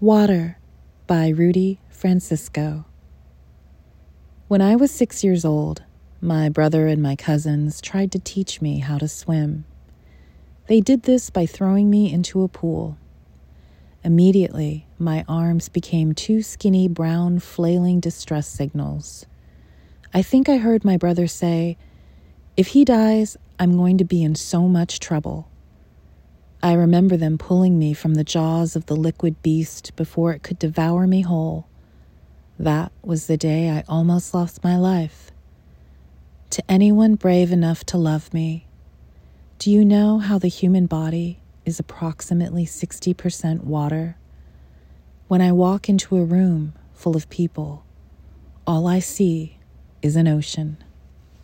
Water by Rudy Francisco. When I was six years old, my brother and my cousins tried to teach me how to swim. They did this by throwing me into a pool. Immediately, my arms became two skinny brown flailing distress signals. I think I heard my brother say, If he dies, I'm going to be in so much trouble. I remember them pulling me from the jaws of the liquid beast before it could devour me whole. That was the day I almost lost my life. To anyone brave enough to love me, do you know how the human body is approximately 60% water? When I walk into a room full of people, all I see is an ocean.